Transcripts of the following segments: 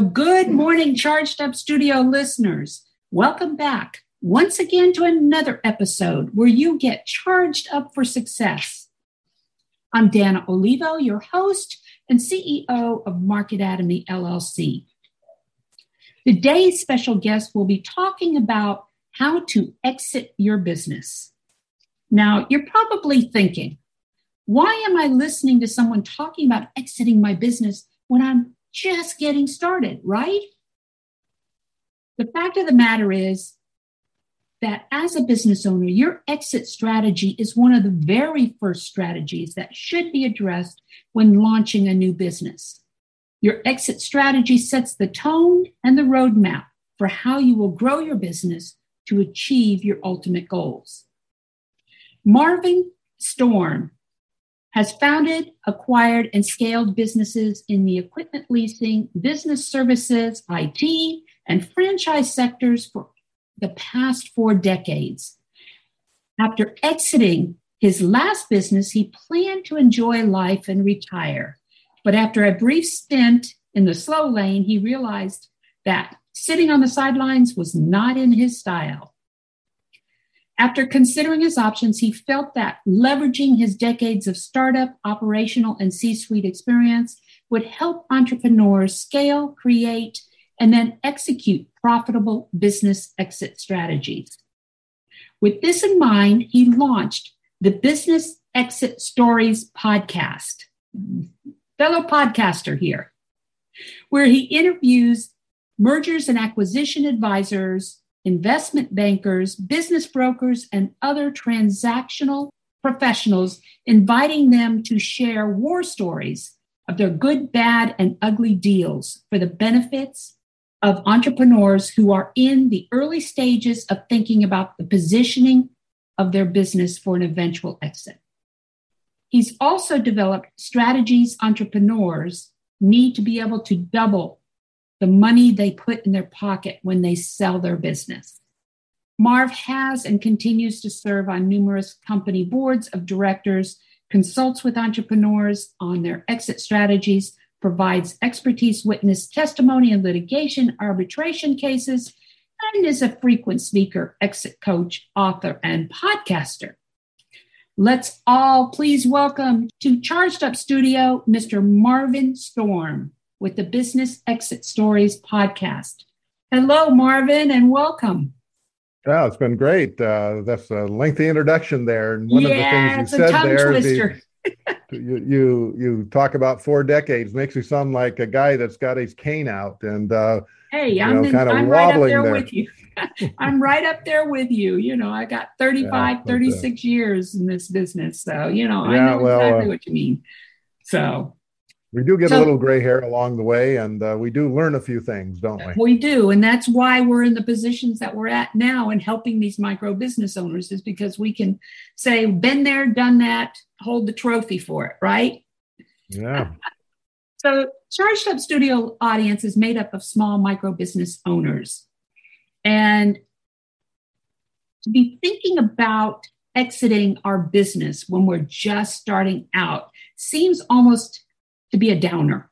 Good morning, Charged Up Studio listeners. Welcome back once again to another episode where you get charged up for success. I'm Dana Olivo, your host and CEO of Marketatomy LLC. Today's special guest will be talking about how to exit your business. Now, you're probably thinking, why am I listening to someone talking about exiting my business when I'm just getting started, right? The fact of the matter is that as a business owner, your exit strategy is one of the very first strategies that should be addressed when launching a new business. Your exit strategy sets the tone and the roadmap for how you will grow your business to achieve your ultimate goals. Marvin Storm has founded, acquired, and scaled businesses in the equipment leasing, business services, IT, and franchise sectors for the past four decades. After exiting his last business, he planned to enjoy life and retire. But after a brief stint in the slow lane, he realized that sitting on the sidelines was not in his style. After considering his options, he felt that leveraging his decades of startup, operational, and C suite experience would help entrepreneurs scale, create, and then execute profitable business exit strategies. With this in mind, he launched the Business Exit Stories podcast. Fellow podcaster here, where he interviews mergers and acquisition advisors investment bankers, business brokers, and other transactional professionals, inviting them to share war stories of their good, bad, and ugly deals for the benefits of entrepreneurs who are in the early stages of thinking about the positioning of their business for an eventual exit. He's also developed strategies entrepreneurs need to be able to double the money they put in their pocket when they sell their business. Marv has and continues to serve on numerous company boards of directors, consults with entrepreneurs on their exit strategies, provides expertise witness testimony in litigation, arbitration cases, and is a frequent speaker, exit coach, author, and podcaster. Let's all please welcome to Charged Up Studio, Mr. Marvin Storm with the Business Exit Stories podcast. Hello, Marvin, and welcome. Yeah, it's been great. Uh, that's a lengthy introduction there. And one yeah, of the things you said there, the, you, you you talk about four decades makes you sound like a guy that's got his cane out and uh, hey, I'm, kind of I'm right up there, there, with you. I'm right up there with you. You know, I got 35, yeah, 36 years in this business, so you know, yeah, I know well, exactly uh, what you mean. So we do get so, a little gray hair along the way, and uh, we do learn a few things, don't we? We do, and that's why we're in the positions that we're at now and helping these micro business owners is because we can say, "Been there, done that, hold the trophy for it," right? Yeah. so, Charged Up Studio audience is made up of small micro business owners, and to be thinking about exiting our business when we're just starting out seems almost to be a downer.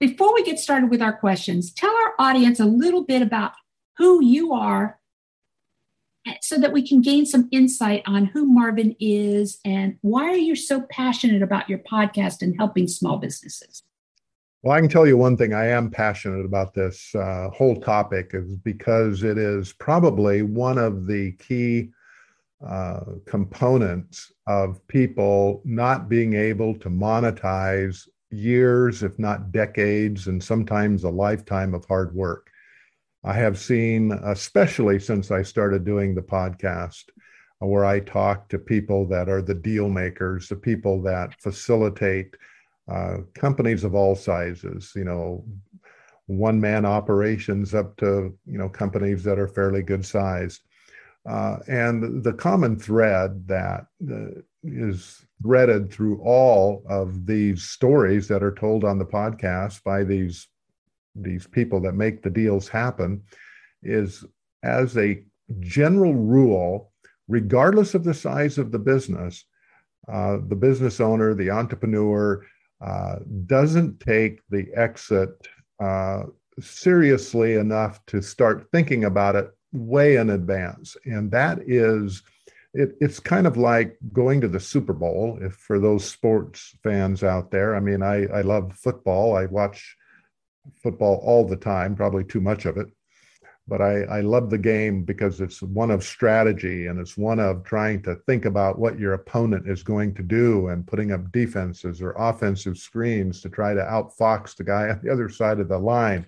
Before we get started with our questions, tell our audience a little bit about who you are so that we can gain some insight on who Marvin is and why are you so passionate about your podcast and helping small businesses? Well, I can tell you one thing. I am passionate about this uh, whole topic is because it is probably one of the key uh, components of people not being able to monetize years, if not decades, and sometimes a lifetime of hard work. I have seen, especially since I started doing the podcast, where I talk to people that are the deal makers, the people that facilitate uh, companies of all sizes, you know, one man operations up to, you know, companies that are fairly good sized. Uh, and the common thread that uh, is threaded through all of these stories that are told on the podcast by these these people that make the deals happen is as a general rule regardless of the size of the business, uh, the business owner, the entrepreneur, uh, doesn't take the exit uh, seriously enough to start thinking about it way in advance. And that is, it, it's kind of like going to the Super Bowl. If for those sports fans out there, I mean, I, I love football. I watch football all the time, probably too much of it but I, I love the game because it's one of strategy and it's one of trying to think about what your opponent is going to do and putting up defenses or offensive screens to try to outfox the guy on the other side of the line.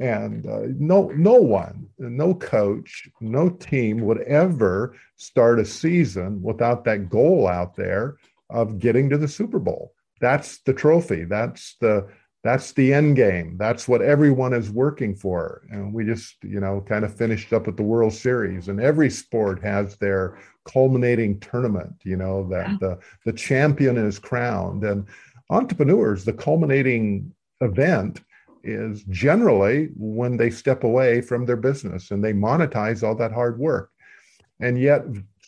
And uh, no, no one, no coach, no team would ever start a season without that goal out there of getting to the Super Bowl. That's the trophy. That's the that's the end game. That's what everyone is working for. And we just, you know, kind of finished up with the World Series. And every sport has their culminating tournament, you know, that yeah. the, the champion is crowned. And entrepreneurs, the culminating event is generally when they step away from their business and they monetize all that hard work. And yet,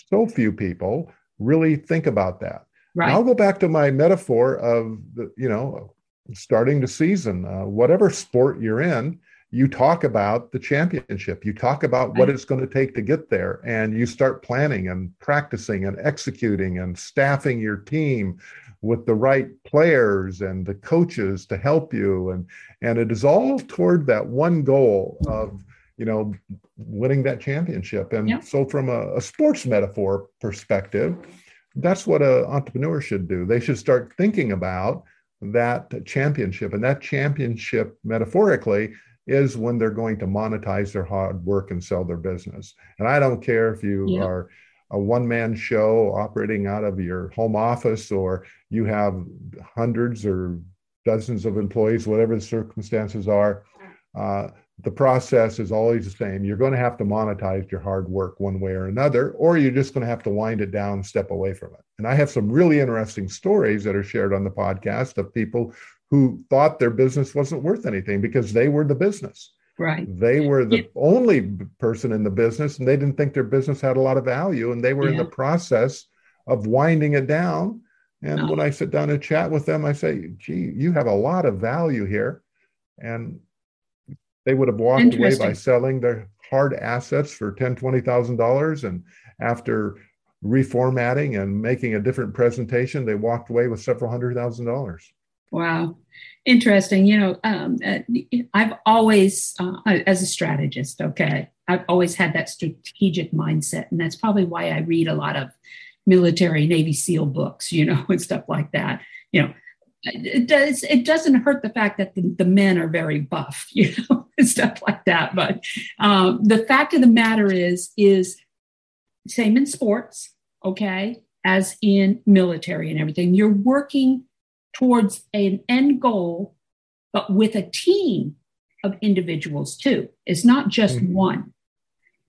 so few people really think about that. Right. I'll go back to my metaphor of the, you know, starting the season, uh, whatever sport you're in, you talk about the championship. You talk about what it's going to take to get there, and you start planning and practicing and executing and staffing your team with the right players and the coaches to help you. And and it is all toward that one goal of you know winning that championship. And yeah. so, from a, a sports metaphor perspective, that's what an entrepreneur should do. They should start thinking about that championship. And that championship, metaphorically, is when they're going to monetize their hard work and sell their business. And I don't care if you yeah. are a one man show operating out of your home office or you have hundreds or dozens of employees, whatever the circumstances are. Uh, the process is always the same. You're going to have to monetize your hard work one way or another, or you're just going to have to wind it down, step away from it. And I have some really interesting stories that are shared on the podcast of people who thought their business wasn't worth anything because they were the business. Right. They were the yeah. only person in the business and they didn't think their business had a lot of value and they were yeah. in the process of winding it down. And oh. when I sit down and chat with them, I say, gee, you have a lot of value here. And they would have walked away by selling their hard assets for ten, twenty thousand dollars, and after reformatting and making a different presentation, they walked away with several hundred thousand dollars. Wow, interesting. You know, um, uh, I've always, uh, as a strategist, okay, I've always had that strategic mindset, and that's probably why I read a lot of military Navy SEAL books, you know, and stuff like that. You know, it does it doesn't hurt the fact that the, the men are very buff you know and stuff like that but um, the fact of the matter is is same in sports okay as in military and everything you're working towards an end goal but with a team of individuals too it's not just mm-hmm. one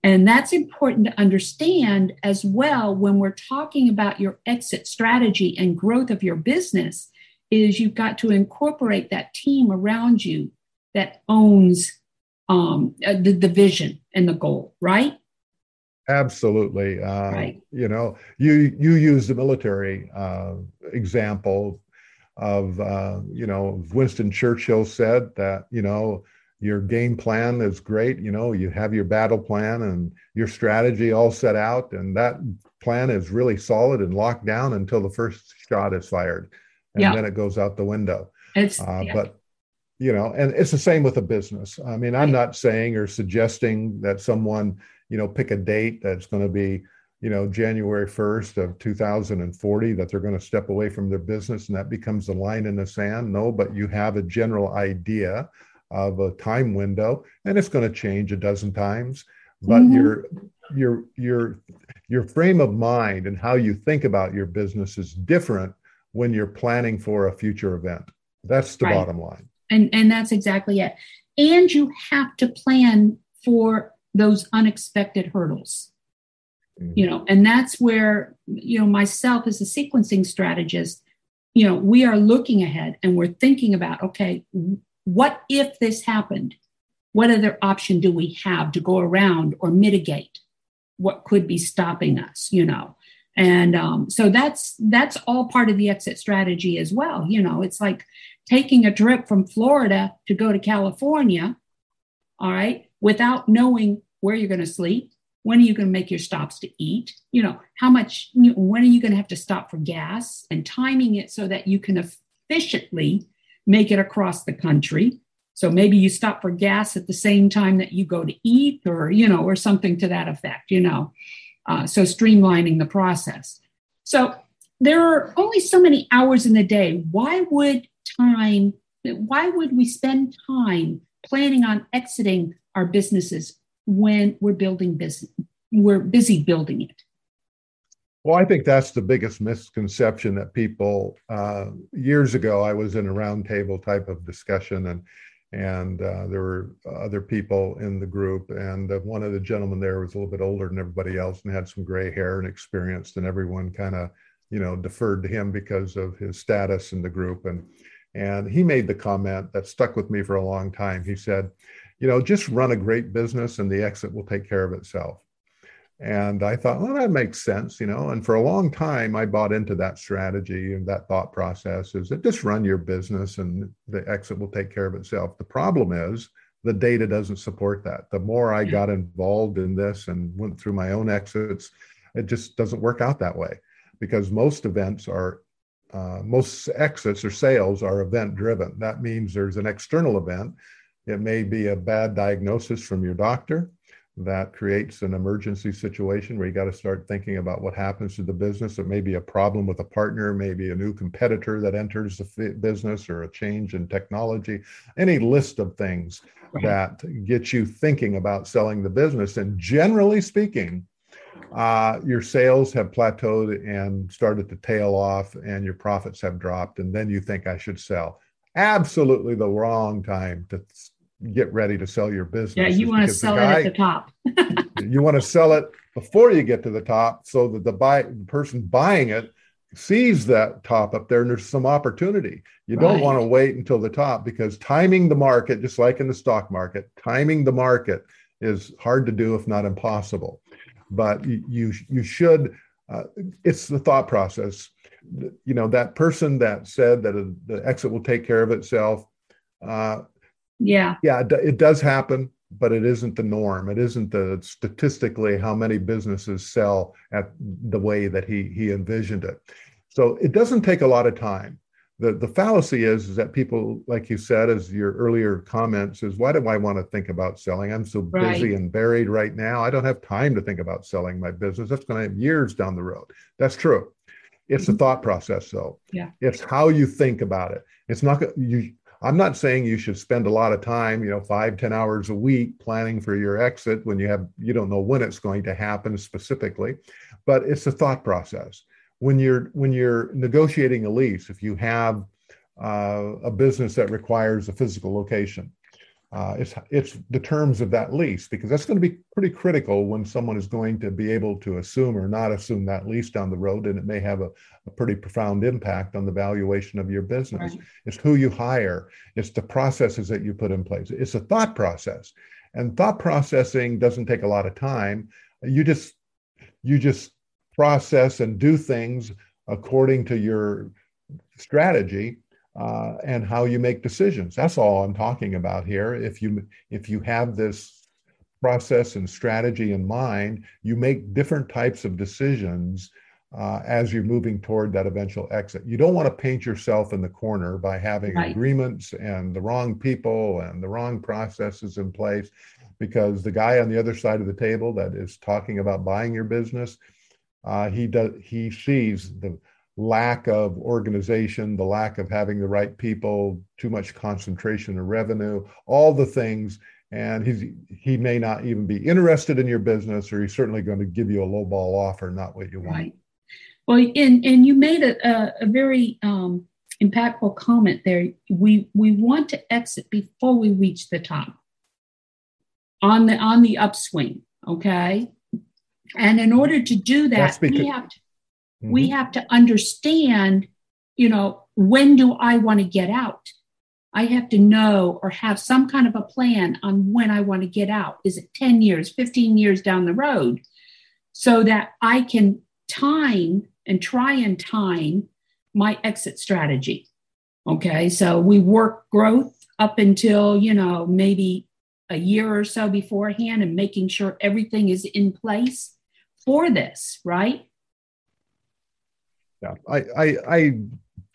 and that's important to understand as well when we're talking about your exit strategy and growth of your business is you've got to incorporate that team around you that owns um, uh, the, the vision and the goal, right? Absolutely. Uh, right. You know, you you use the military uh, example of uh, you know Winston Churchill said that you know your game plan is great. You know, you have your battle plan and your strategy all set out, and that plan is really solid and locked down until the first shot is fired and yeah. then it goes out the window. Uh, yeah. But you know, and it's the same with a business. I mean, I'm not saying or suggesting that someone you know pick a date that's going to be you know, January 1st of 2040 that they're going to step away from their business and that becomes a line in the sand. No, but you have a general idea of a time window and it's going to change a dozen times. But mm-hmm. your your your your frame of mind and how you think about your business is different when you're planning for a future event. That's the right. bottom line. And and that's exactly it. And you have to plan for those unexpected hurdles mm-hmm. you know and that's where you know myself as a sequencing strategist you know we are looking ahead and we're thinking about okay what if this happened? What other option do we have to go around or mitigate what could be stopping us you know? And um, so that's that's all part of the exit strategy as well. You know it's like taking a trip from florida to go to california all right without knowing where you're going to sleep when are you going to make your stops to eat? You know how much you know, when are you going to have to stop for gas and timing it so that you can efficiently make it across the country? So maybe you stop for gas at the same time that you go to eat or you know or something to that effect you know uh, so streamlining the process. So there are only so many hours in the day. Why would time why would we spend time planning on exiting our businesses when we're building business, we're busy building it. Well, I think that's the biggest misconception that people. Uh, years ago, I was in a roundtable type of discussion, and and uh, there were other people in the group, and uh, one of the gentlemen there was a little bit older than everybody else and had some gray hair and experienced, and everyone kind of you know deferred to him because of his status in the group, and and he made the comment that stuck with me for a long time. He said, you know, just run a great business and the exit will take care of itself. And I thought, well, that makes sense, you know. And for a long time, I bought into that strategy and that thought process is that just run your business and the exit will take care of itself. The problem is the data doesn't support that. The more I got involved in this and went through my own exits, it just doesn't work out that way because most events are, uh, most exits or sales are event driven. That means there's an external event it may be a bad diagnosis from your doctor that creates an emergency situation where you got to start thinking about what happens to the business. It may be a problem with a partner, maybe a new competitor that enters the business or a change in technology, any list of things right. that get you thinking about selling the business. And generally speaking, uh, your sales have plateaued and started to tail off, and your profits have dropped, and then you think I should sell absolutely the wrong time to get ready to sell your business. Yeah, you want to sell guy, it at the top. you want to sell it before you get to the top so that the buy the person buying it sees that top up there and there's some opportunity. You right. don't want to wait until the top because timing the market, just like in the stock market, timing the market is hard to do if not impossible. But you you should uh, it's the thought process. You know that person that said that a, the exit will take care of itself. Uh, yeah. Yeah, it does happen, but it isn't the norm. It isn't the statistically how many businesses sell at the way that he he envisioned it. So it doesn't take a lot of time. The, the fallacy is, is that people, like you said, as your earlier comments, is why do I want to think about selling? I'm so right. busy and buried right now. I don't have time to think about selling my business. That's going to have years down the road. That's true. It's mm-hmm. a thought process, though. Yeah. It's how you think about it. It's not you. I'm not saying you should spend a lot of time, you know, five, ten hours a week planning for your exit when you have, you don't know when it's going to happen specifically, but it's a thought process. When you're when you're negotiating a lease, if you have uh, a business that requires a physical location, uh, it's it's the terms of that lease because that's going to be pretty critical when someone is going to be able to assume or not assume that lease down the road, and it may have a, a pretty profound impact on the valuation of your business. Right. It's who you hire, it's the processes that you put in place. It's a thought process, and thought processing doesn't take a lot of time. You just you just process and do things according to your strategy uh, and how you make decisions. That's all I'm talking about here. If you if you have this process and strategy in mind, you make different types of decisions uh, as you're moving toward that eventual exit. You don't want to paint yourself in the corner by having right. agreements and the wrong people and the wrong processes in place, because the guy on the other side of the table that is talking about buying your business Uh, he does. He sees the lack of organization, the lack of having the right people, too much concentration of revenue, all the things. And he's he may not even be interested in your business, or he's certainly going to give you a low ball offer, not what you want. Right. Well, and and you made a a, a very um, impactful comment there. We we want to exit before we reach the top on the on the upswing. Okay. And in order to do that, because, we have to mm-hmm. we have to understand, you know, when do I want to get out? I have to know or have some kind of a plan on when I want to get out. Is it 10 years, 15 years down the road? So that I can time and try and time my exit strategy. Okay. So we work growth up until, you know, maybe a year or so beforehand and making sure everything is in place for this, right? Yeah, I I, I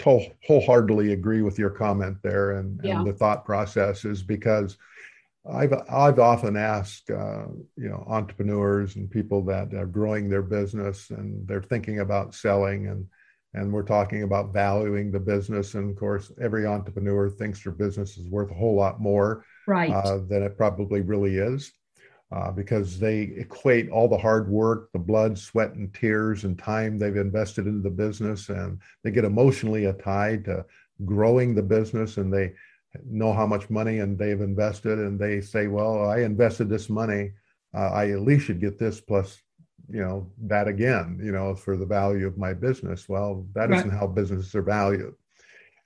wholeheartedly agree with your comment there and, yeah. and the thought process is because I've I've often asked uh, you know entrepreneurs and people that are growing their business and they're thinking about selling and and we're talking about valuing the business and of course every entrepreneur thinks their business is worth a whole lot more right. uh, than it probably really is uh, because they equate all the hard work, the blood, sweat, and tears and time they've invested into the business, and they get emotionally tied to growing the business, and they know how much money and they've invested, and they say, "Well, I invested this money, uh, I at least should get this plus." you know that again you know for the value of my business well that right. not how businesses are valued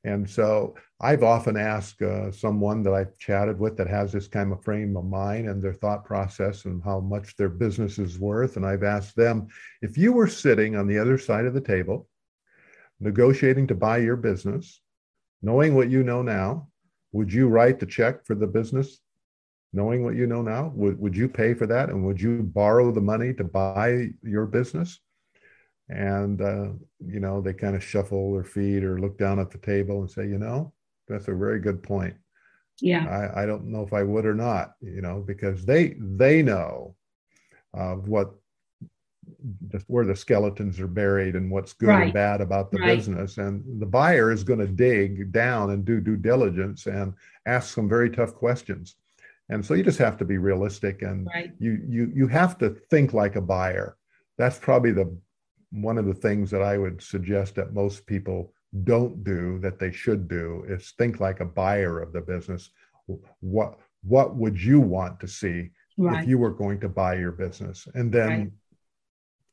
and so I've often asked uh, someone that I've chatted with that has this kind of frame of mind and their thought process and how much their business is worth. And I've asked them if you were sitting on the other side of the table, negotiating to buy your business, knowing what you know now, would you write the check for the business? Knowing what you know now, would, would you pay for that? And would you borrow the money to buy your business? And uh, you know they kind of shuffle their feet or look down at the table and say you know that's a very good point yeah i, I don't know if i would or not you know because they they know uh, what just where the skeletons are buried and what's good right. and bad about the right. business and the buyer is going to dig down and do due diligence and ask some very tough questions and so you just have to be realistic and right. you you you have to think like a buyer that's probably the one of the things that I would suggest that most people don't do that they should do is think like a buyer of the business. What what would you want to see right. if you were going to buy your business, and then right.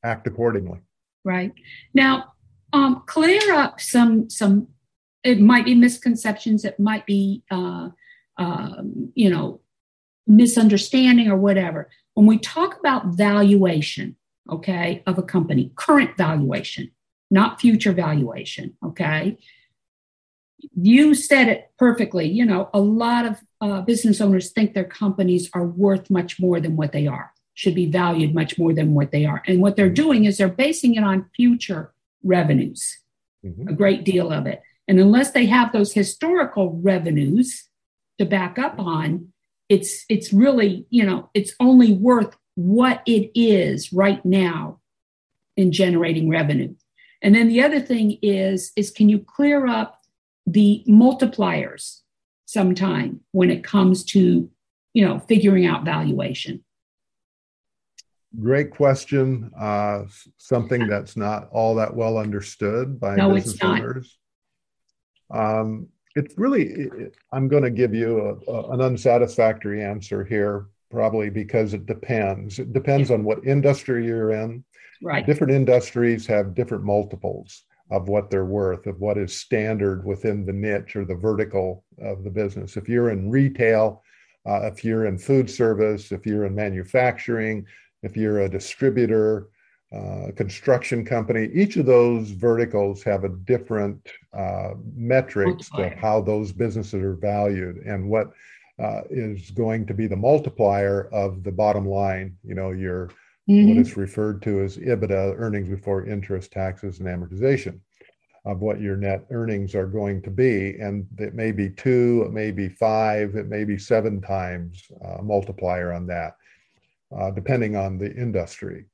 act accordingly. Right now, um, clear up some some. It might be misconceptions. It might be uh, um, you know misunderstanding or whatever. When we talk about valuation, okay, of a company, current valuation, not future valuation, okay? You said it perfectly. You know, a lot of uh, business owners think their companies are worth much more than what they are, should be valued much more than what they are. And what they're doing is they're basing it on future revenues, mm-hmm. a great deal of it. And unless they have those historical revenues to back up on, it's it's really you know it's only worth what it is right now in generating revenue. And then the other thing is is can you clear up the multipliers sometime when it comes to, you know, figuring out valuation? Great question. Uh, something that's not all that well understood by no, business owners. Um, it's really, it, I'm going to give you a, a, an unsatisfactory answer here probably because it depends. It depends yeah. on what industry you're in. Right. Different industries have different multiples of what they're worth, of what is standard within the niche or the vertical of the business. If you're in retail, uh, if you're in food service, if you're in manufacturing, if you're a distributor, uh, construction company, each of those verticals have a different uh, metrics of how those businesses are valued and what uh, is going to be the multiplier of the bottom line. You know, your mm-hmm. what is referred to as EBITDA, earnings before interest, taxes, and amortization, of what your net earnings are going to be, and it may be two, it may be five, it may be seven times uh, multiplier on that, uh, depending on the industry.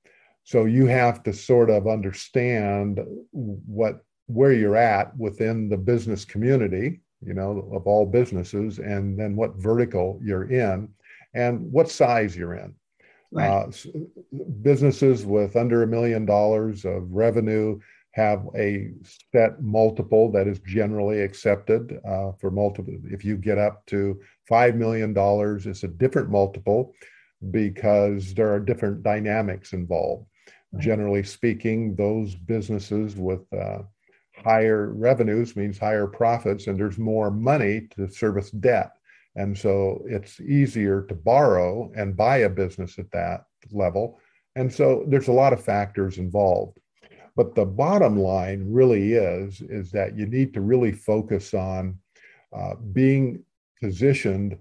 So you have to sort of understand what where you're at within the business community, you know, of all businesses, and then what vertical you're in and what size you're in. Right. Uh, businesses with under a million dollars of revenue have a set multiple that is generally accepted uh, for multiple. If you get up to $5 million, it's a different multiple because there are different dynamics involved. Right. Generally speaking, those businesses with uh, higher revenues means higher profits, and there's more money to service debt. And so it's easier to borrow and buy a business at that level. And so there's a lot of factors involved. But the bottom line really is, is that you need to really focus on uh, being positioned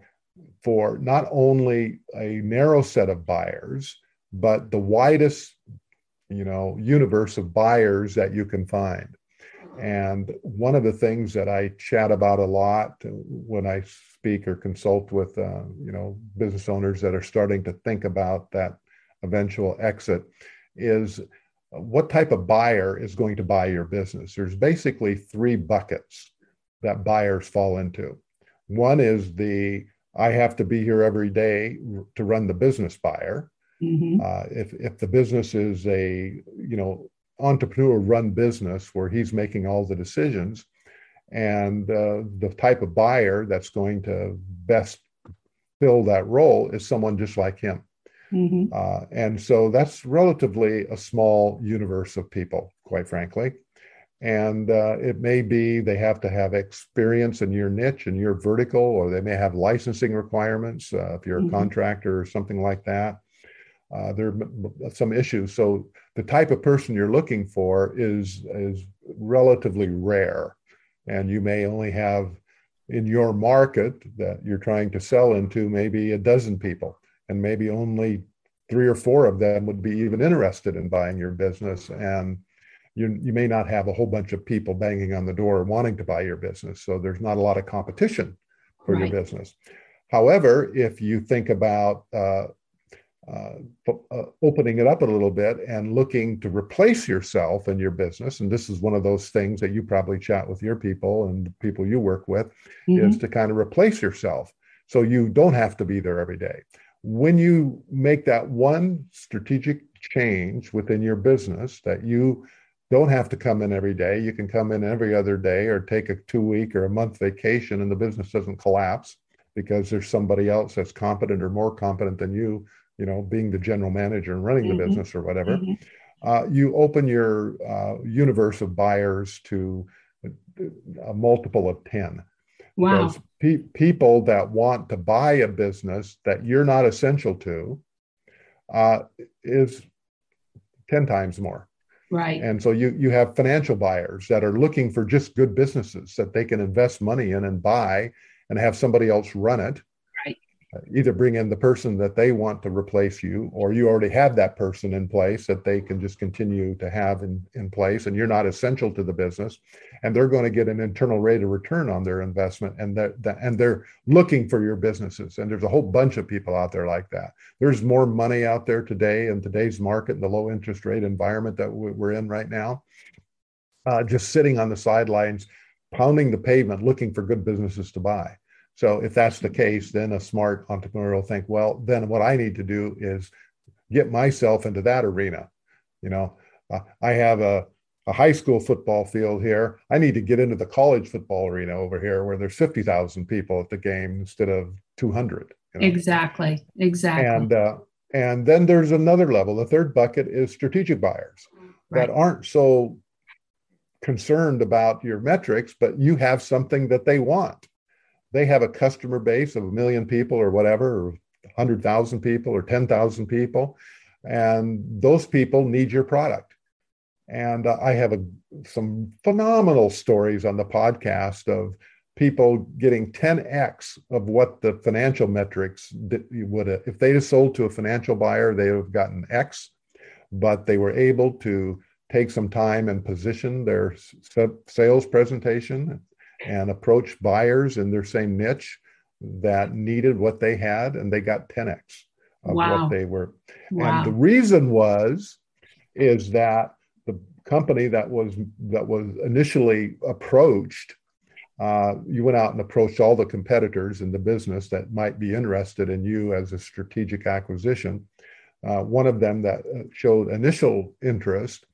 for not only a narrow set of buyers, but the widest, you know, universe of buyers that you can find. And one of the things that I chat about a lot when I speak or consult with, uh, you know, business owners that are starting to think about that eventual exit is what type of buyer is going to buy your business? There's basically three buckets that buyers fall into. One is the I have to be here every day to run the business buyer. Mm-hmm. Uh, if if the business is a you know entrepreneur run business where he's making all the decisions and uh, the type of buyer that's going to best fill that role is someone just like him mm-hmm. uh, and so that's relatively a small universe of people quite frankly and uh, it may be they have to have experience in your niche and your vertical or they may have licensing requirements uh, if you're mm-hmm. a contractor or something like that uh, there are some issues. So the type of person you're looking for is is relatively rare, and you may only have in your market that you're trying to sell into maybe a dozen people, and maybe only three or four of them would be even interested in buying your business, and you you may not have a whole bunch of people banging on the door wanting to buy your business. So there's not a lot of competition for right. your business. However, if you think about uh, uh, uh, opening it up a little bit and looking to replace yourself in your business and this is one of those things that you probably chat with your people and people you work with mm-hmm. is to kind of replace yourself so you don't have to be there every day when you make that one strategic change within your business that you don't have to come in every day you can come in every other day or take a two week or a month vacation and the business doesn't collapse because there's somebody else that's competent or more competent than you you know, being the general manager and running mm-hmm. the business or whatever, mm-hmm. uh, you open your uh, universe of buyers to a multiple of 10. Wow. Pe- people that want to buy a business that you're not essential to uh, is 10 times more. Right. And so you you have financial buyers that are looking for just good businesses that they can invest money in and buy and have somebody else run it either bring in the person that they want to replace you or you already have that person in place that they can just continue to have in, in place and you're not essential to the business and they're going to get an internal rate of return on their investment and that, that and they're looking for your businesses and there's a whole bunch of people out there like that. There's more money out there today in today's market in the low interest rate environment that we're in right now. Uh, just sitting on the sidelines pounding the pavement looking for good businesses to buy so if that's the case, then a smart entrepreneur will think, well, then what I need to do is get myself into that arena. You know, uh, I have a, a high school football field here. I need to get into the college football arena over here where there's 50,000 people at the game instead of 200. You know? Exactly. Exactly. And, uh, and then there's another level. The third bucket is strategic buyers right. that aren't so concerned about your metrics, but you have something that they want they have a customer base of a million people or whatever, or 100,000 people or 10,000 people, and those people need your product. And uh, I have a, some phenomenal stories on the podcast of people getting 10x of what the financial metrics would have. If they had sold to a financial buyer, they would have gotten X, but they were able to take some time and position their sales presentation and approached buyers in their same niche that needed what they had, and they got 10x of wow. what they were. Wow. And the reason was is that the company that was that was initially approached uh, you went out and approached all the competitors in the business that might be interested in you as a strategic acquisition. Uh, one of them that uh, showed initial interest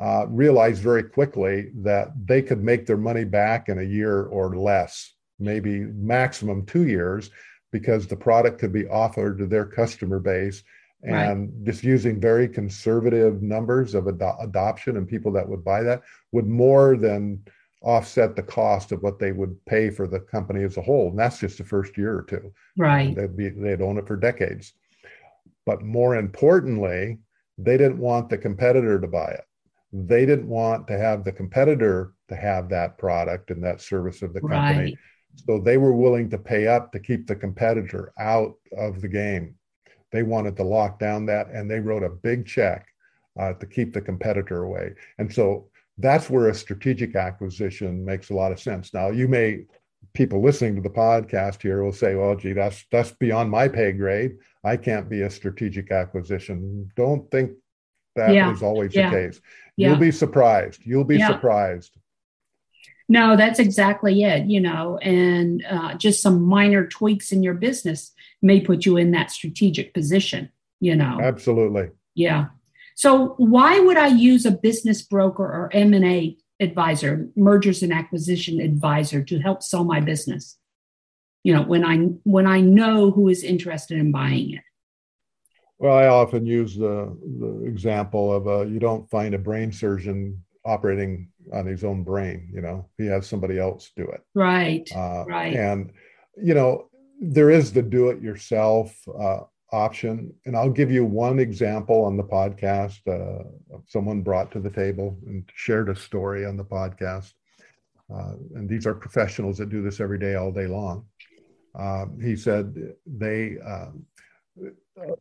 uh, realized very quickly that they could make their money back in a year or less, maybe maximum two years, because the product could be offered to their customer base and right. just using very conservative numbers of ad- adoption and people that would buy that would more than offset the cost of what they would pay for the company as a whole. And that's just the first year or two. Right. They'd be they'd own it for decades. But more importantly they didn't want the competitor to buy it they didn't want to have the competitor to have that product and that service of the company right. so they were willing to pay up to keep the competitor out of the game they wanted to lock down that, and they wrote a big check uh, to keep the competitor away. And so that's where a strategic acquisition makes a lot of sense. Now, you may people listening to the podcast here will say, "Well, gee, that's that's beyond my pay grade. I can't be a strategic acquisition." Don't think that yeah. is always yeah. the case. Yeah. You'll be surprised. You'll be surprised. No, that's exactly it. You know, and uh, just some minor tweaks in your business may put you in that strategic position. You know, absolutely. Yeah. So why would I use a business broker or M and A advisor, mergers and acquisition advisor, to help sell my business? You know, when I when I know who is interested in buying it. Well, I often use the, the example of uh, you don't find a brain surgeon operating on his own brain you know? He has somebody else do it. Right uh, right. and you know there is the do it yourself uh, option. And i'll give you one example on the podcast uh, someone brought to the table and shared a story on the podcast. Uh, and these are professionals that do this every day all day long. Um, he said they um,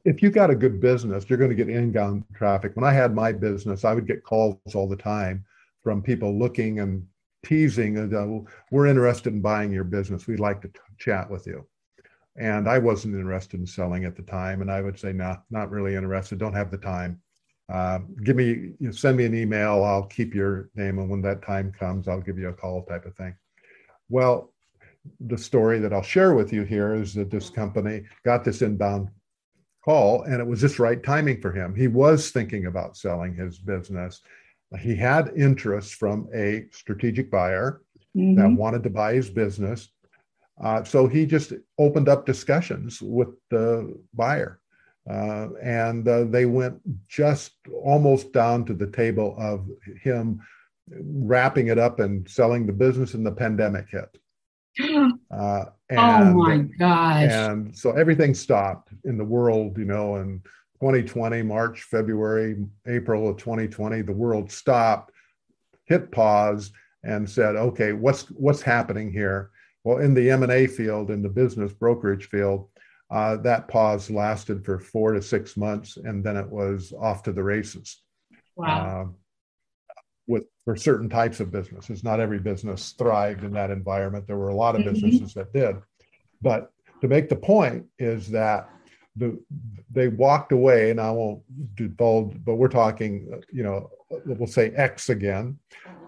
if you got a good business, you're going to get inbound traffic. When I had my business, I would get calls all the time from people looking and teasing, uh, we're interested in buying your business. We'd like to t- chat with you. And I wasn't interested in selling at the time. And I would say, no, nah, not really interested. Don't have the time. Uh, give me, you know, send me an email. I'll keep your name. And when that time comes, I'll give you a call type of thing. Well, the story that I'll share with you here is that this company got this inbound call and it was just right timing for him. He was thinking about selling his business. He had interest from a strategic buyer mm-hmm. that wanted to buy his business. Uh, so he just opened up discussions with the buyer. Uh, and uh, they went just almost down to the table of him wrapping it up and selling the business and the pandemic hit. Uh, and, oh my gosh. And so everything stopped in the world, you know, in 2020, March, February, April of 2020, the world stopped, hit pause, and said, okay, what's what's happening here? Well, in the M&A field, in the business brokerage field, uh, that pause lasted for four to six months, and then it was off to the races. Wow. Uh, for certain types of businesses. Not every business thrived in that environment. There were a lot of mm-hmm. businesses that did. But to make the point is that the they walked away, and I won't divulge, but we're talking, you know, we'll say X again.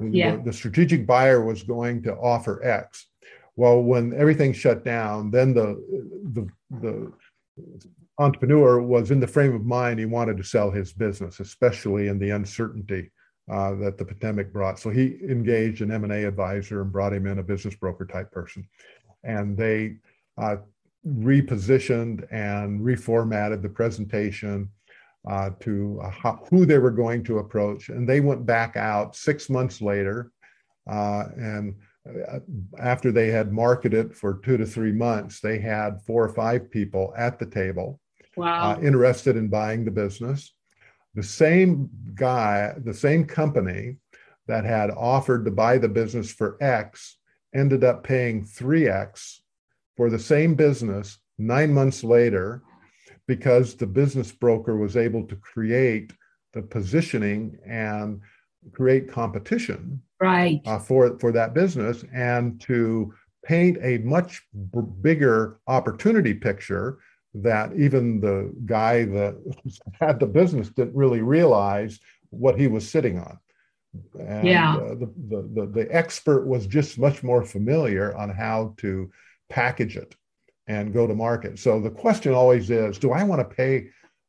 Yeah. The, the strategic buyer was going to offer X. Well, when everything shut down, then the the the entrepreneur was in the frame of mind he wanted to sell his business, especially in the uncertainty uh, that the pandemic brought. So he engaged an M&A advisor and brought him in a business broker type person. And they uh, repositioned and reformatted the presentation uh, to how, who they were going to approach. And they went back out six months later. Uh, and uh, after they had marketed for two to three months, they had four or five people at the table wow. Uh, interested in buying the business the same guy, the same company that had offered to buy the business for X ended up paying 3X for the same business nine months later because the business broker was able to create the positioning and create competition right. uh, for for that business and to paint a much b- bigger opportunity picture that even the guy that had the business didn't really realize what he was sitting on. And, yeah. Uh, the, the, the, the expert was just much more familiar on how to package it and go to market. So the question always is, do I want to pay,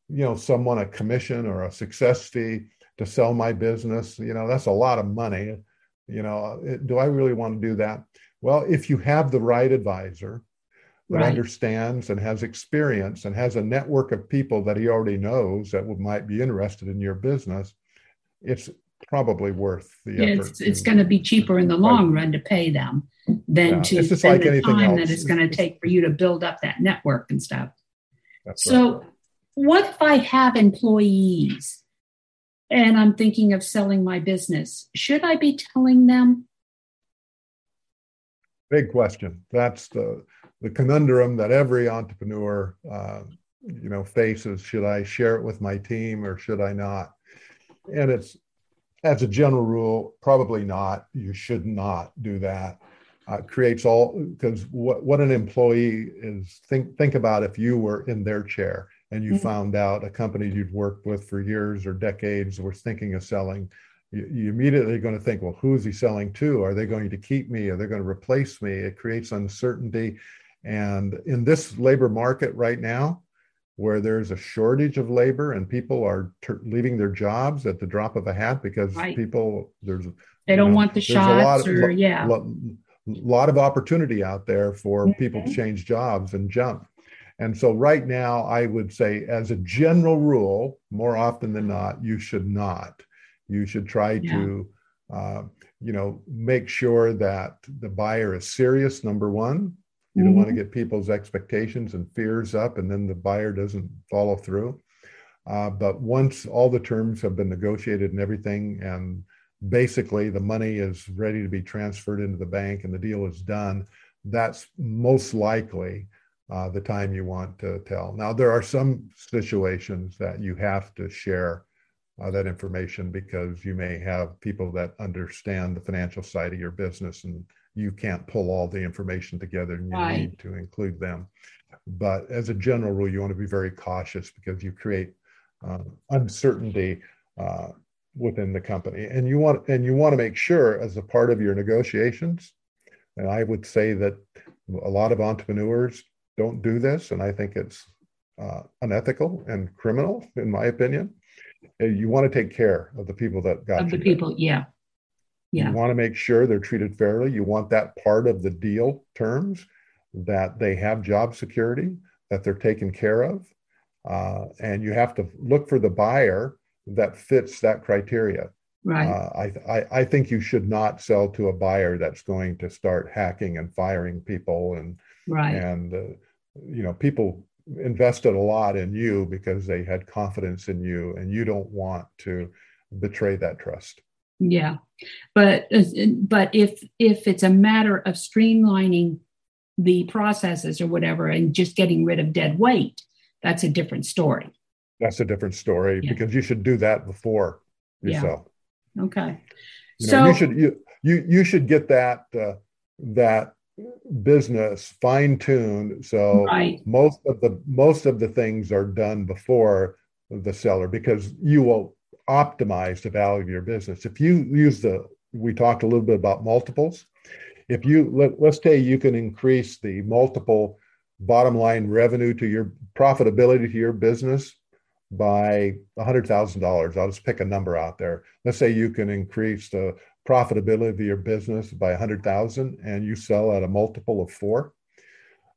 you know, someone a commission or a success fee to sell my business? You know, that's a lot of money. You know, do I really want to do that? Well, if you have the right advisor that right. understands and has experience and has a network of people that he already knows that would, might be interested in your business, it's probably worth the effort. It's, it's going to be cheaper in the long run to pay them than yeah, to spend like the time else. that it's going to take for you to build up that network and stuff. That's so, right. what if I have employees and I'm thinking of selling my business? Should I be telling them? Big question. That's the the conundrum that every entrepreneur, uh, you know, faces. Should I share it with my team or should I not? And it's as a general rule, probably not. You should not do that. Uh, creates all because what, what an employee is think think about if you were in their chair and you mm-hmm. found out a company you'd worked with for years or decades was thinking of selling you, you immediately going to think well who is he selling to are they going to keep me are they going to replace me it creates uncertainty and in this labor market right now where there's a shortage of labor and people are ter- leaving their jobs at the drop of a hat because right. people there's they don't know, want the shots or of, yeah a lot of opportunity out there for mm-hmm. people to change jobs and jump and so right now i would say as a general rule more often than not you should not you should try yeah. to uh, you know make sure that the buyer is serious number one you don't mm-hmm. want to get people's expectations and fears up, and then the buyer doesn't follow through. Uh, but once all the terms have been negotiated and everything, and basically the money is ready to be transferred into the bank and the deal is done, that's most likely uh, the time you want to tell. Now, there are some situations that you have to share uh, that information because you may have people that understand the financial side of your business and you can't pull all the information together and you right. need to include them. But as a general rule, you want to be very cautious because you create uh, uncertainty uh, within the company, and you want and you want to make sure as a part of your negotiations. And I would say that a lot of entrepreneurs don't do this, and I think it's uh, unethical and criminal, in my opinion. You want to take care of the people that got of the people, yeah. Yeah. You want to make sure they're treated fairly. You want that part of the deal terms that they have job security, that they're taken care of. Uh, and you have to look for the buyer that fits that criteria. Right. Uh, I, I, I think you should not sell to a buyer that's going to start hacking and firing people and right. and uh, you know people invested a lot in you because they had confidence in you and you don't want to betray that trust. Yeah, but but if if it's a matter of streamlining the processes or whatever and just getting rid of dead weight, that's a different story. That's a different story yeah. because you should do that before you yeah. Okay. You so know, you should you you you should get that uh, that business fine tuned so right. most of the most of the things are done before the seller because you will optimize the value of your business. If you use the, we talked a little bit about multiples. If you let, let's say you can increase the multiple bottom line revenue to your profitability to your business by $100,000. I'll just pick a number out there. Let's say you can increase the profitability of your business by 100,000 and you sell at a multiple of 4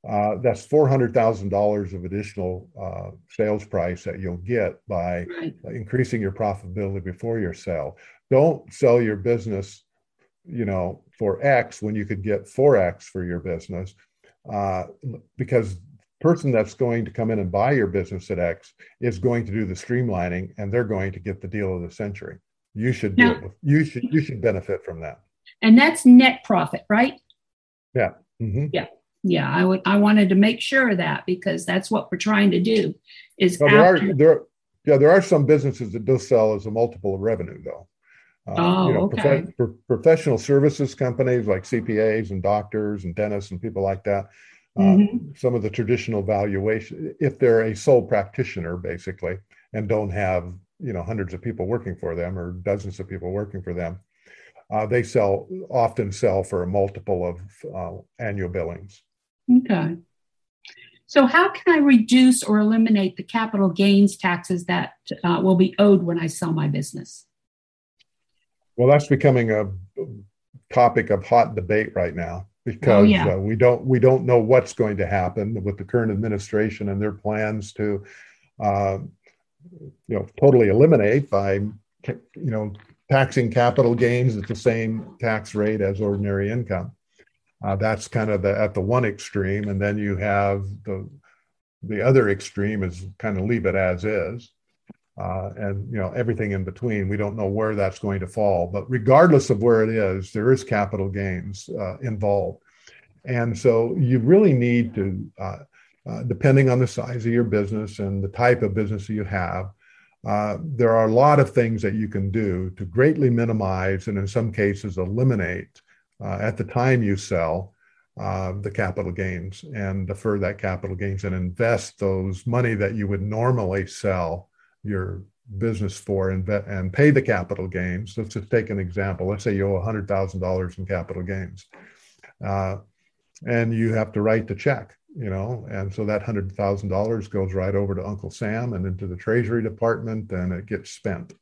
uh, that's four hundred thousand dollars of additional uh, sales price that you'll get by right. increasing your profitability before your sale. Don't sell your business, you know, for X when you could get four X for your business, uh, because person that's going to come in and buy your business at X is going to do the streamlining, and they're going to get the deal of the century. You should do it. You should you should benefit from that. And that's net profit, right? Yeah. Mm-hmm. Yeah yeah i would i wanted to make sure of that because that's what we're trying to do is well, there are there yeah there are some businesses that do sell as a multiple of revenue though uh, oh, you know, okay. prof- professional services companies like cpas and doctors and dentists and people like that uh, mm-hmm. some of the traditional valuation if they're a sole practitioner basically and don't have you know hundreds of people working for them or dozens of people working for them. Uh, they sell often sell for a multiple of uh, annual billings. Okay. So, how can I reduce or eliminate the capital gains taxes that uh, will be owed when I sell my business? Well, that's becoming a topic of hot debate right now because oh, yeah. uh, we don't we don't know what's going to happen with the current administration and their plans to, uh, you know, totally eliminate by you know taxing capital gains at the same tax rate as ordinary income. Uh, that's kind of the, at the one extreme, and then you have the the other extreme is kind of leave it as is, uh, and you know everything in between. We don't know where that's going to fall, but regardless of where it is, there is capital gains uh, involved, and so you really need to, uh, uh, depending on the size of your business and the type of business you have. Uh, there are a lot of things that you can do to greatly minimize and in some cases eliminate at the time you sell uh, the capital gains and defer that capital gains and invest those money that you would normally sell your business for and, and pay the capital gains. Let's just take an example. Let's say you owe $100,000 in capital gains uh, and you have to write the check, you know, and so that $100,000 goes right over to Uncle Sam and into the Treasury Department and it gets spent.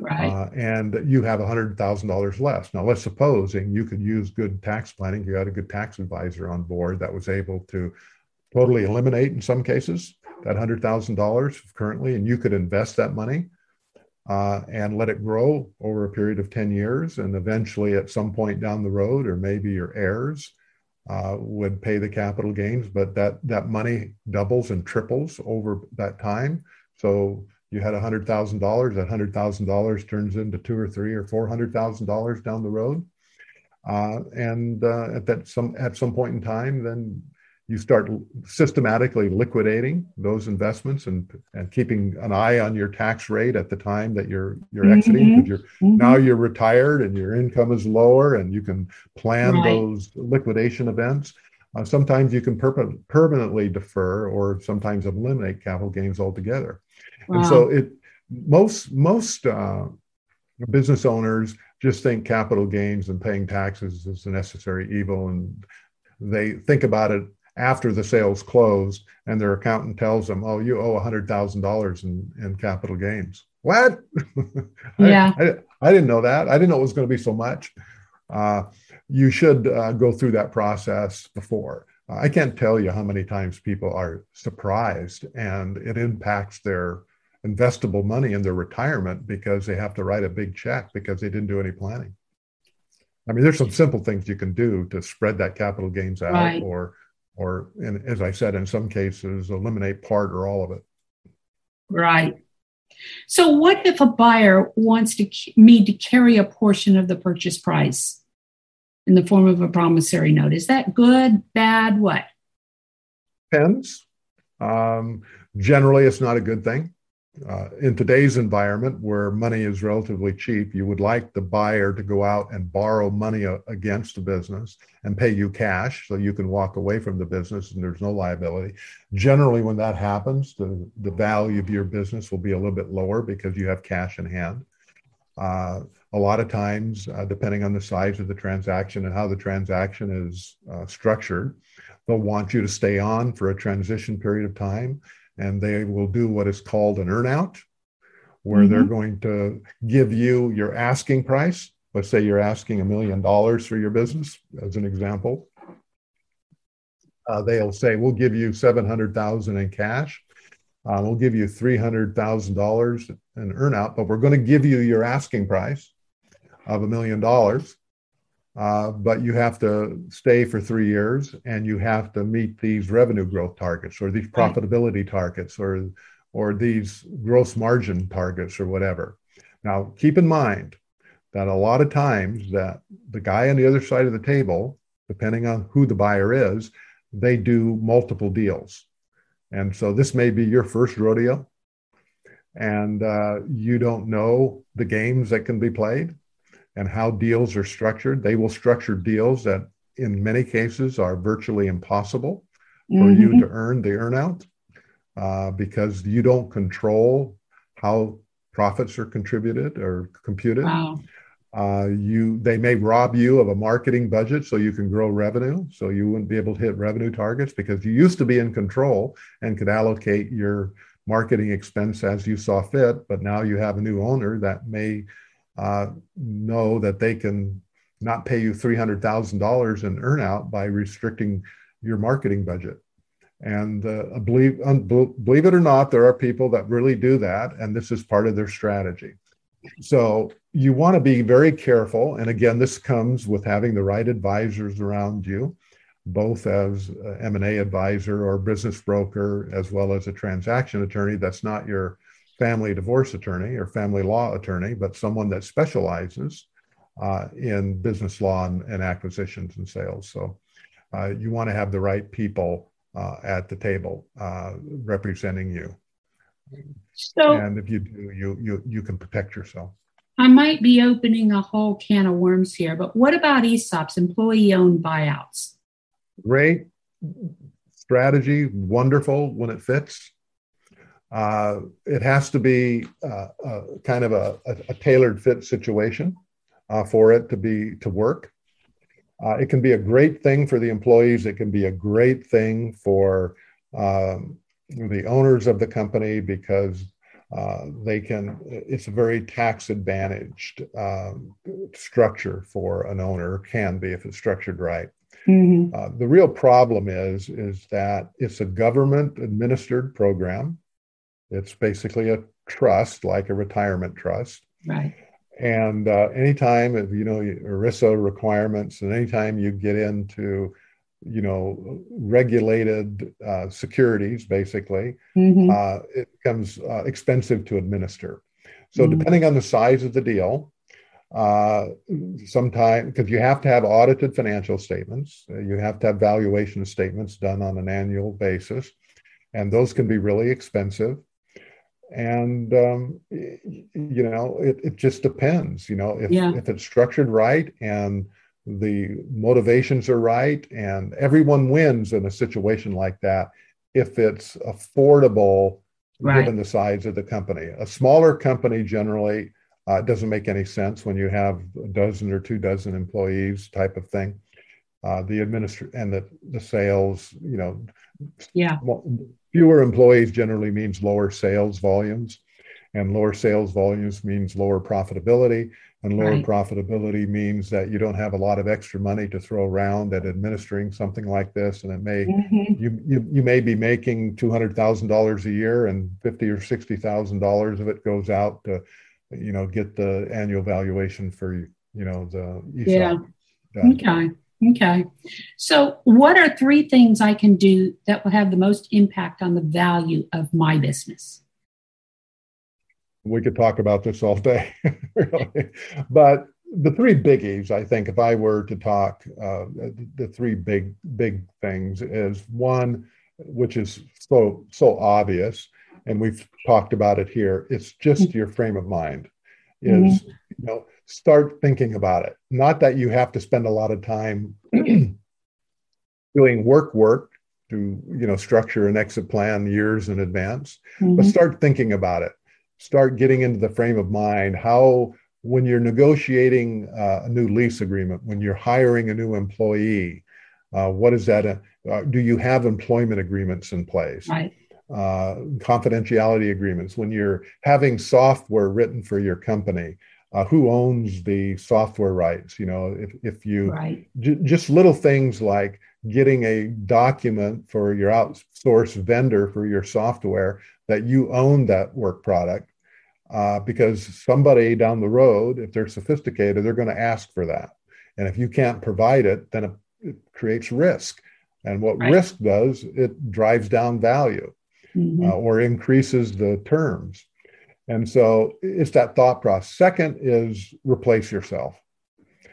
Right. Uh, and you have $100,000 less. Now, let's supposing you could use good tax planning. You had a good tax advisor on board that was able to totally eliminate, in some cases, that $100,000 currently, and you could invest that money uh, and let it grow over a period of 10 years. And eventually, at some point down the road, or maybe your heirs uh, would pay the capital gains, but that, that money doubles and triples over that time. So you had $100,000, that $100,000 turns into two or three or $400,000 down the road. Uh, and uh, at that some at some point in time, then you start systematically liquidating those investments and and keeping an eye on your tax rate at the time that you're you're mm-hmm. exiting because you're mm-hmm. now you're retired and your income is lower and you can plan right. those liquidation events. Uh, sometimes you can per- permanently defer or sometimes eliminate capital gains altogether. Wow. And so it most most uh, business owners just think capital gains and paying taxes is a necessary evil, and they think about it after the sales closed, and their accountant tells them, "Oh, you owe hundred thousand dollars in in capital gains." What? Yeah, I, I, I, didn't know that. I didn't know it was going to be so much. Uh, you should uh, go through that process before. I can't tell you how many times people are surprised and it impacts their investable money in their retirement because they have to write a big check because they didn't do any planning. I mean, there's some simple things you can do to spread that capital gains out, right. or, or, as I said, in some cases, eliminate part or all of it. Right. So, what if a buyer wants to me to carry a portion of the purchase price in the form of a promissory note? Is that good, bad, what? Depends. Um, generally, it's not a good thing uh, in today's environment where money is relatively cheap, you would like the buyer to go out and borrow money a- against the business and pay you cash so you can walk away from the business and there's no liability. Generally, when that happens, the, the value of your business will be a little bit lower because you have cash in hand. Uh, a lot of times, uh, depending on the size of the transaction and how the transaction is uh, structured, they'll want you to stay on for a transition period of time and they will do what is called an earnout, where mm-hmm. they're going to give you your asking price. Let's say you're asking a million dollars for your business, as an example. Uh, they'll say, "We'll give you seven hundred thousand in cash. Uh, we'll give you three hundred thousand dollars in earnout, but we're going to give you your asking price of a million dollars." Uh, but you have to stay for three years and you have to meet these revenue growth targets or these profitability targets or or these gross margin targets or whatever. Now, keep in mind that a lot of times that the guy on the other side of the table, depending on who the buyer is, they do multiple deals. And so this may be your first rodeo and uh, you don't know the games that can be played and how deals are structured. They will structure deals that, in many cases, are virtually impossible for mm-hmm. you to earn the earnout uh, because you don't control how profits are contributed or computed. Wow. Uh, you they may rob you of a marketing budget so you can grow revenue so you wouldn't be able to hit revenue targets because you used to be in control and could allocate your marketing expense as you saw fit but now you have a new owner that may uh, know that they can not pay you $300000 in earnout by restricting your marketing budget and uh, believe, un- believe it or not there are people that really do that and this is part of their strategy so you want to be very careful. And again, this comes with having the right advisors around you, both as M&A advisor or business broker, as well as a transaction attorney that's not your family divorce attorney or family law attorney, but someone that specializes uh, in business law and, and, acquisitions and sales. So uh, you want to have the right people uh, at the table uh, representing you. So, and if you do, you you you can protect yourself. I might be opening a whole can of worms here, but what about ESOPs, employee-owned buyouts? Great strategy, wonderful when it fits. Uh, it has to be uh, uh, kind of a, a, a, tailored fit situation uh, for it to be to work. Uh, it can be a great thing for the employees. It can be a great thing for um, the owners of the company because uh, they can it's a very tax advantaged um, structure for an owner can be if it's structured right mm-hmm. uh, the real problem is is that it's a government administered program it's basically a trust like a retirement trust. Right. And uh, anytime you know ERISA requirements and anytime you get into you know regulated uh, securities basically mm-hmm. uh, it becomes uh, expensive to administer. So mm-hmm. depending on the size of the deal uh, sometimes because you have to have audited financial statements. You have to have valuation statements done on an annual basis. And those can be really expensive and um, you know it, it just depends you know if, yeah. if it's structured right and the motivations are right and everyone wins in a situation like that if it's affordable right. given the size of the company a smaller company generally uh, doesn't make any sense when you have a dozen or two dozen employees type of thing uh, the administr and the, the sales you know yeah fewer employees generally means lower sales volumes and lower sales volumes means lower profitability and lower right. profitability means that you don't have a lot of extra money to throw around at administering something like this and it may mm-hmm. you, you you may be making $200000 a year and 50 or $60000 of it goes out to you know get the annual valuation for you know the ESOP yeah done. okay okay so what are three things i can do that will have the most impact on the value of my business we could talk about this all day, really. But the three biggies, I think, if I were to talk, uh, the three big big things is one, which is so so obvious, and we've talked about it here. It's just mm-hmm. your frame of mind. Is mm-hmm. you know start thinking about it. Not that you have to spend a lot of time doing work work to you know structure an exit plan years in advance, mm-hmm. but start thinking about it start getting into the frame of mind how when you're negotiating uh, a new lease agreement when you're hiring a new employee uh, what is that uh, do you have employment agreements in place right. Uh, confidentiality agreements when you're having software written for your company uh, who owns the software rights you know if, if you right. j- just little things like getting a document for your outsourced vendor for your software that you own that work product uh, because somebody down the road, if they're sophisticated, they're going to ask for that. And if you can't provide it, then it, it creates risk. And what right. risk does, it drives down value mm-hmm. uh, or increases the terms. And so it's that thought process. Second is replace yourself.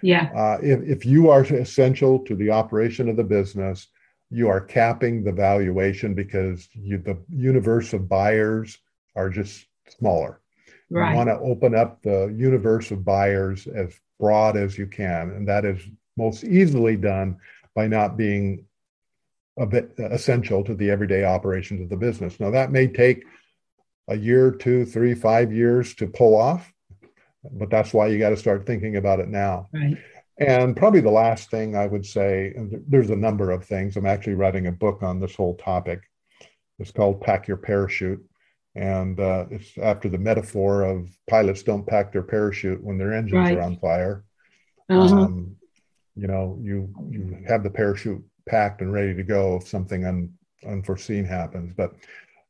Yeah. Uh, if, if you are essential to the operation of the business, you are capping the valuation because you, the universe of buyers are just smaller. Right. You want to open up the universe of buyers as broad as you can, and that is most easily done by not being a bit essential to the everyday operations of the business. Now that may take a year, two, three, five years to pull off. But that's why you got to start thinking about it now. Right. And probably the last thing I would say, there's a number of things. I'm actually writing a book on this whole topic. It's called Pack Your Parachute. And uh, it's after the metaphor of pilots don't pack their parachute when their engines right. are on fire. Uh-huh. Um, you know, you you have the parachute packed and ready to go if something un, unforeseen happens. But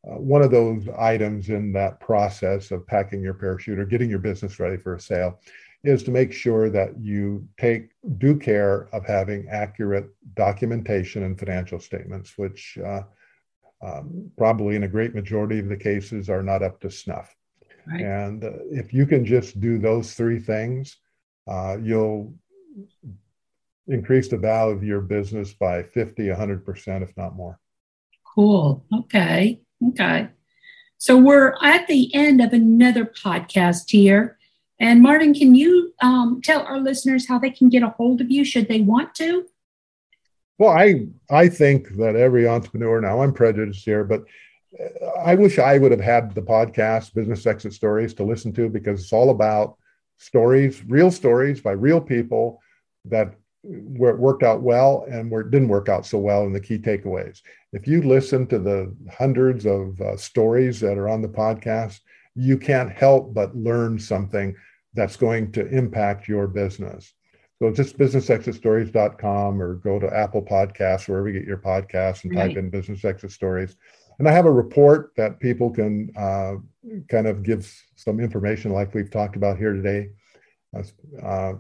uh, one of those items in that process of packing your parachute or getting your business ready for a sale is to make sure that you take due care of having accurate documentation and financial statements, which uh, um, probably in a great majority of the cases are not up to snuff. Right. And uh, if you can just do those three things, uh, you'll increase the value of your business by 50, 100%, if not more. Cool. Okay. Okay. So we're at the end of another podcast here. And Martin, can you um, tell our listeners how they can get a hold of you should they want to? Well, I I think that every entrepreneur now I'm prejudiced here, but I wish I would have had the podcast Business Exit Stories to listen to because it's all about stories, real stories by real people that where it worked out well and where it didn't work out so well and the key takeaways. If you listen to the hundreds of uh, stories that are on the podcast, you can't help but learn something that's going to impact your business. So just businessexitstories.com or go to Apple Podcasts, wherever you get your podcasts, and right. type in business exit stories. And I have a report that people can uh, kind of give some information like we've talked about here today uh,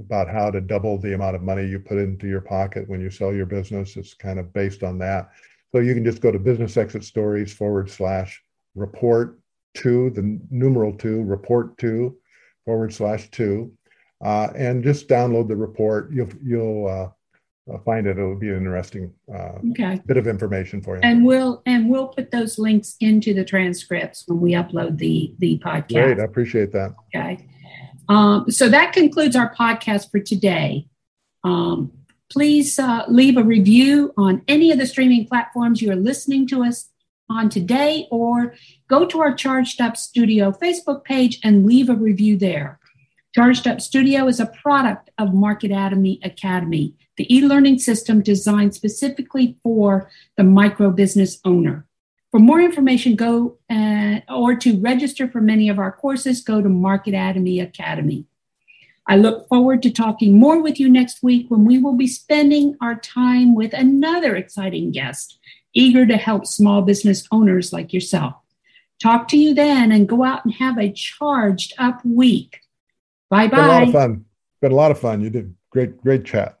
about how to double the amount of money you put into your pocket when you sell your business. It's kind of based on that. So you can just go to business exit stories forward slash report two, the numeral two, report two forward slash two, uh, and just download the report. You'll, you'll, uh, find it. It'll be an interesting uh, okay. bit of information for you. And we'll and we'll put those links into the transcripts when we upload the the podcast. Great, I appreciate that. Okay. Um, so that concludes our podcast for today. Um, please uh, leave a review on any of the streaming platforms you are listening to us on today, or go to our Charged Up Studio Facebook page and leave a review there. Charged Up Studio is a product of Marketatomy Academy, the e learning system designed specifically for the micro business owner. For more information, go uh, or to register for many of our courses, go to Marketatomy Academy. Academy. I look forward to talking more with you next week when we will be spending our time with another exciting guest, eager to help small business owners like yourself. Talk to you then and go out and have a charged up week. Bye bye. A lot of fun. Been a lot of fun. You did great, great chat.